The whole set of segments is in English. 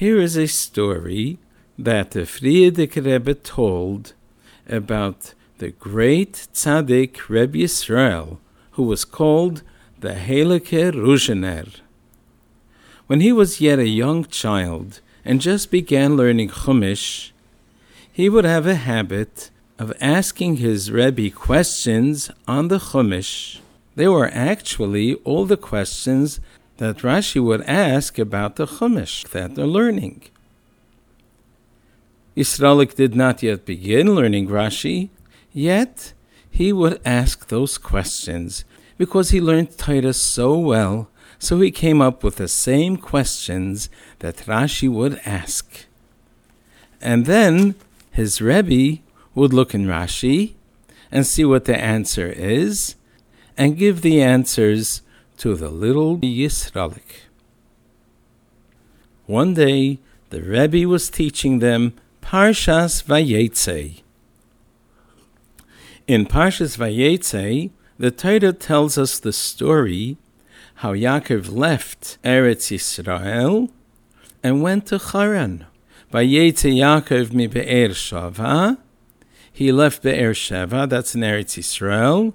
Here is a story that the Frierdiker Rebbe told about the great tzaddik Rebbe Yisrael, who was called the Helike Ruzhiner. When he was yet a young child and just began learning Chumash, he would have a habit of asking his Rebbe questions on the Chumash. They were actually all the questions that Rashi would ask about the Chumash that they're learning. Yisraelik did not yet begin learning Rashi, yet he would ask those questions because he learned Titus so well, so he came up with the same questions that Rashi would ask. And then his Rebbe would look in Rashi and see what the answer is and give the answers to the little Yisraelik. One day, the Rebbe was teaching them Parshas Vayetze. In Parshas Vayetze, the Torah tells us the story how Yaakov left Eretz Yisrael and went to Haran. Vayetze Yaakov mi Be'er Sheva. He left Be'er Sheva, that's in Eretz Yisrael.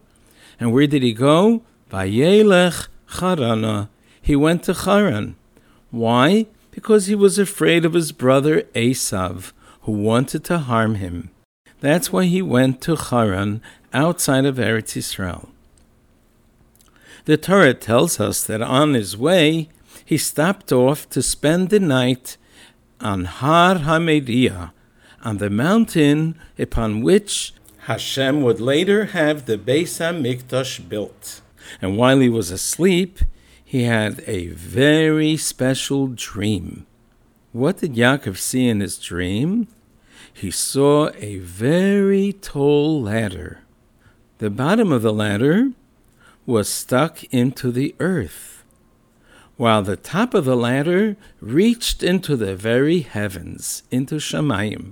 And where did he go? Vayelech Harana. He went to Haran. Why? Because he was afraid of his brother Esav, who wanted to harm him. That's why he went to Haran, outside of Eretz Yisrael. The Torah tells us that on his way, he stopped off to spend the night on Har HaMoriah, on the mountain upon which Hashem would later have the Beis HaMikdash built. And while he was asleep, he had a very special dream. What did Yaakov see in his dream? He saw a very tall ladder. The bottom of the ladder was stuck into the earth, while the top of the ladder reached into the very heavens, into Shamayim.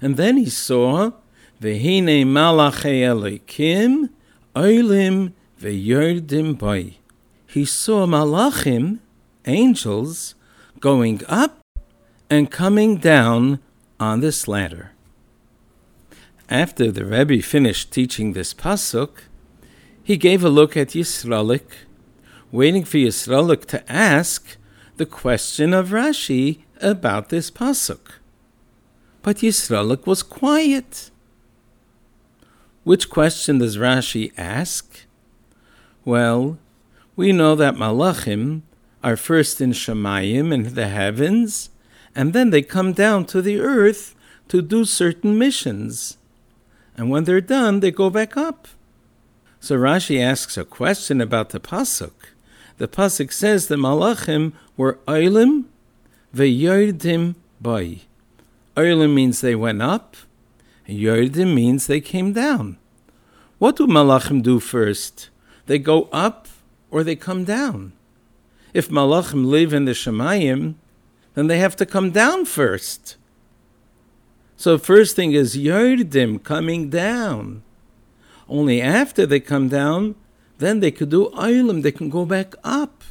And then he saw the Vehine Malachi Elokim Oilim Boy. He saw Malachim, angels, going up and coming down on this ladder. After the Rebbe finished teaching this pasuk, he gave a look at Yisraelik, waiting for Yisraelik to ask the question of Rashi about this pasuk. But Yisraelik was quiet. Which question does Rashi ask? Well, we know that Malachim are first in Shemayim in the heavens, and then they come down to the earth to do certain missions. And when they're done, they go back up. So Rashi asks a question about the pasuk. The pasuk says the Malachim were Oilim ve'yerdim boy. Oilim means they went up, Yerdim means they came down. What do Malachim do first? They go up or they come down. If Malachim live in the Shemayim, then they have to come down first. So first thing is Yerdim coming down. Only after they come down, then they could do Oilim, they can go back up.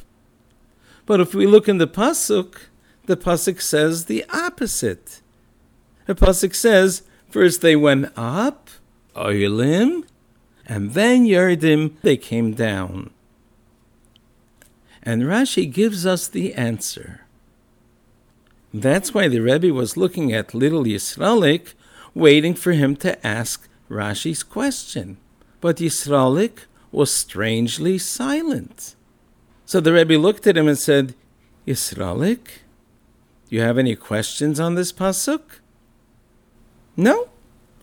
But if we look in the Pasuk, the Pasuk says the opposite. The Pasuk says First they went up, Oilim, and then Yerdim, they came down. And Rashi gives us the answer. That's why the Rebbe was looking at little Yisraelik, waiting for him to ask Rashi's question. But Yisraelik was strangely silent. So the Rebbe looked at him and said, Yisraelik, do you have any questions on this pasuk? No,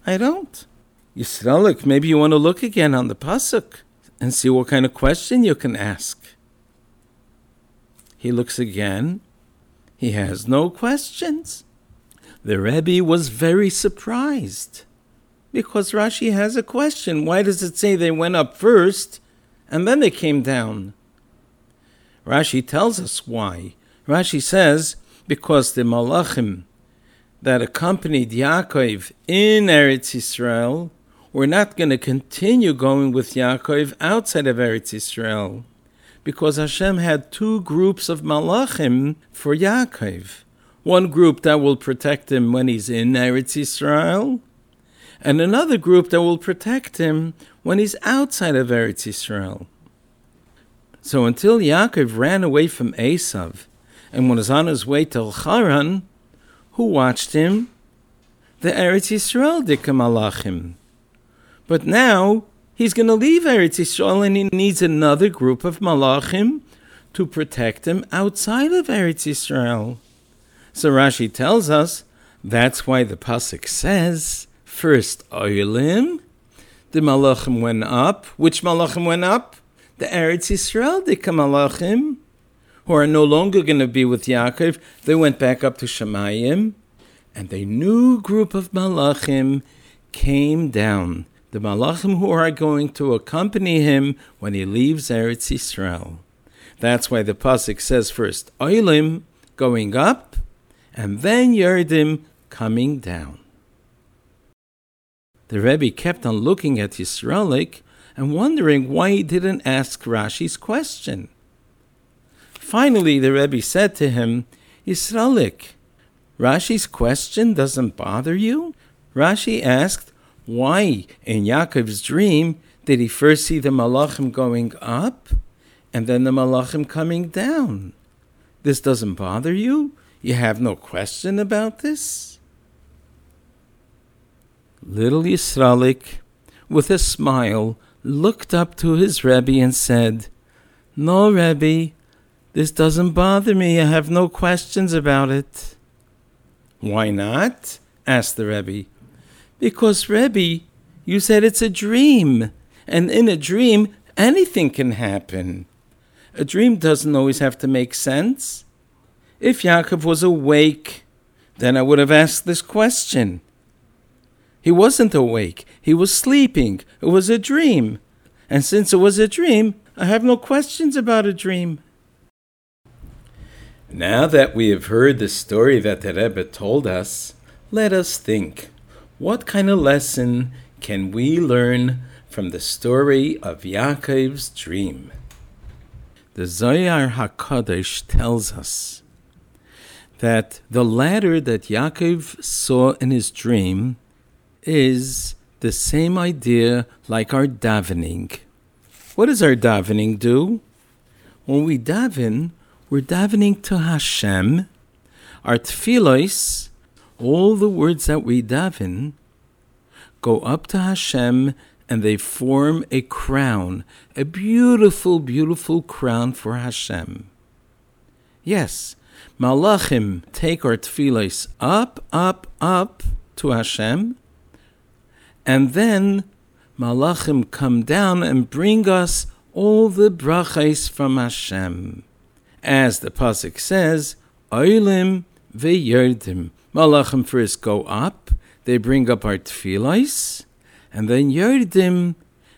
I don't. Yisraelik, maybe you want to look again on the pasuk and see what kind of question you can ask. He looks again. He has no questions. The Rebbe was very surprised because Rashi has a question. Why does it say they went up first and then they came down? Rashi tells us why. Rashi says because the Malachim that accompanied Yaakov in Eretz Yisrael were not going to continue going with Yaakov outside of Eretz Yisrael because Hashem had two groups of malachim for Yaakov. One group that will protect him when he's in Eretz Yisrael, and another group that will protect him when he's outside of Eretz Yisrael. So until Yaakov ran away from Esav and was on his way to Haran, who watched him? The Eretz Yisrael Dikamalachim. But now he's going to leave Eretz Yisrael and he needs another group of Malachim to protect him outside of Eretz Yisrael. So Rashi tells us that's why the pasuk says first Oilim, the Malachim went up. Which Malachim went up? The Eretz Yisrael the Malachim, who are no longer going to be with Yaakov. They went back up to Shemayim, and a new group of Malachim came down the malachim who are going to accompany him when he leaves Eretz Yisrael. That's why the pasuk says first Oilim going up, and then Yerdim coming down. The Rebbe kept on looking at Yisraelik and wondering why he didn't ask Rashi's question. Finally, the Rebbe said to him, Yisraelik, Rashi's question doesn't bother you? Rashi asked, why in Yaakov's dream did he first see the malachim going up and then the malachim coming down? This doesn't bother you? You have no question about this? Little Yisraelik, with a smile, looked up to his Rebbe and said, No, Rebbe, this doesn't bother me. I have no questions about it. Why not? asked the Rebbe. Because, Rebbe, you said it's a dream. And in a dream, anything can happen. A dream doesn't always have to make sense. If Yaakov was awake, then I would have asked this question. He wasn't awake, he was sleeping. It was a dream. And since it was a dream, I have no questions about a dream. Now that we have heard the story that the Rebbe told us, let us think. What kind of lesson can we learn from the story of Yaakov's dream? The Zohar HaKadosh tells us that the ladder that Yaakov saw in his dream is the same idea like our davening. What does our davening do? When we daven, we're davening to Hashem. Our tefillos all the words that we daven go up to Hashem and they form a crown, a beautiful, beautiful crown for Hashem. Yes, Malachim take our tefillos up, up, up to Hashem, and then Malachim come down and bring us all the brachas from Hashem. As the pasuk says, Oilim ve'yerdim. Malachim first go up, they bring up our tefillahs, and then Yerdim,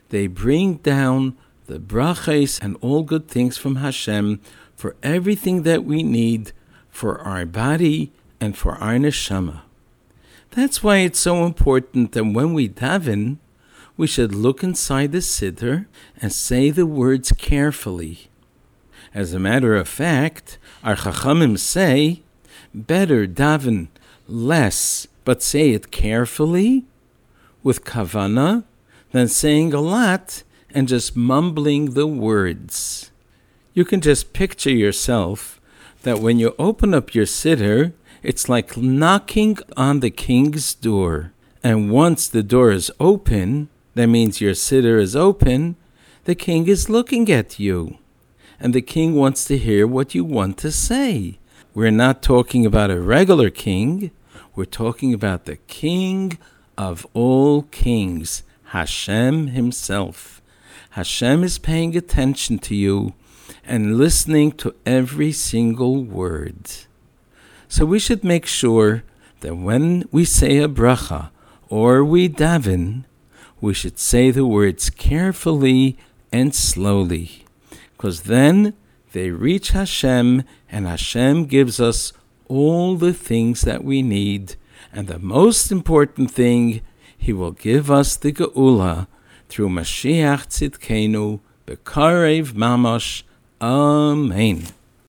they bring down the brachas and all good things from Hashem for everything that we need for our body and for our neshama. That's why it's so important that when we daven, we should look inside the siddur and say the words carefully. As a matter of fact, our chachamim say, better daven less, but say it carefully with kavana than saying a lot and just mumbling the words. You can just picture yourself that when you open up your siddur, it's like knocking on the king's door. And once the door is open, that means your siddur is open, the king is looking at you. And the king wants to hear what you want to say. We're not talking about a regular king. We're talking about the King of all kings, Hashem Himself. Hashem is paying attention to you and listening to every single word. So we should make sure that when we say a bracha or we daven, we should say the words carefully and slowly, because then they reach Hashem and Hashem gives us all the things that we need. And the most important thing, He will give us the Geula through Mashiach Tzidkenu, Bekarev Mamash, Amen.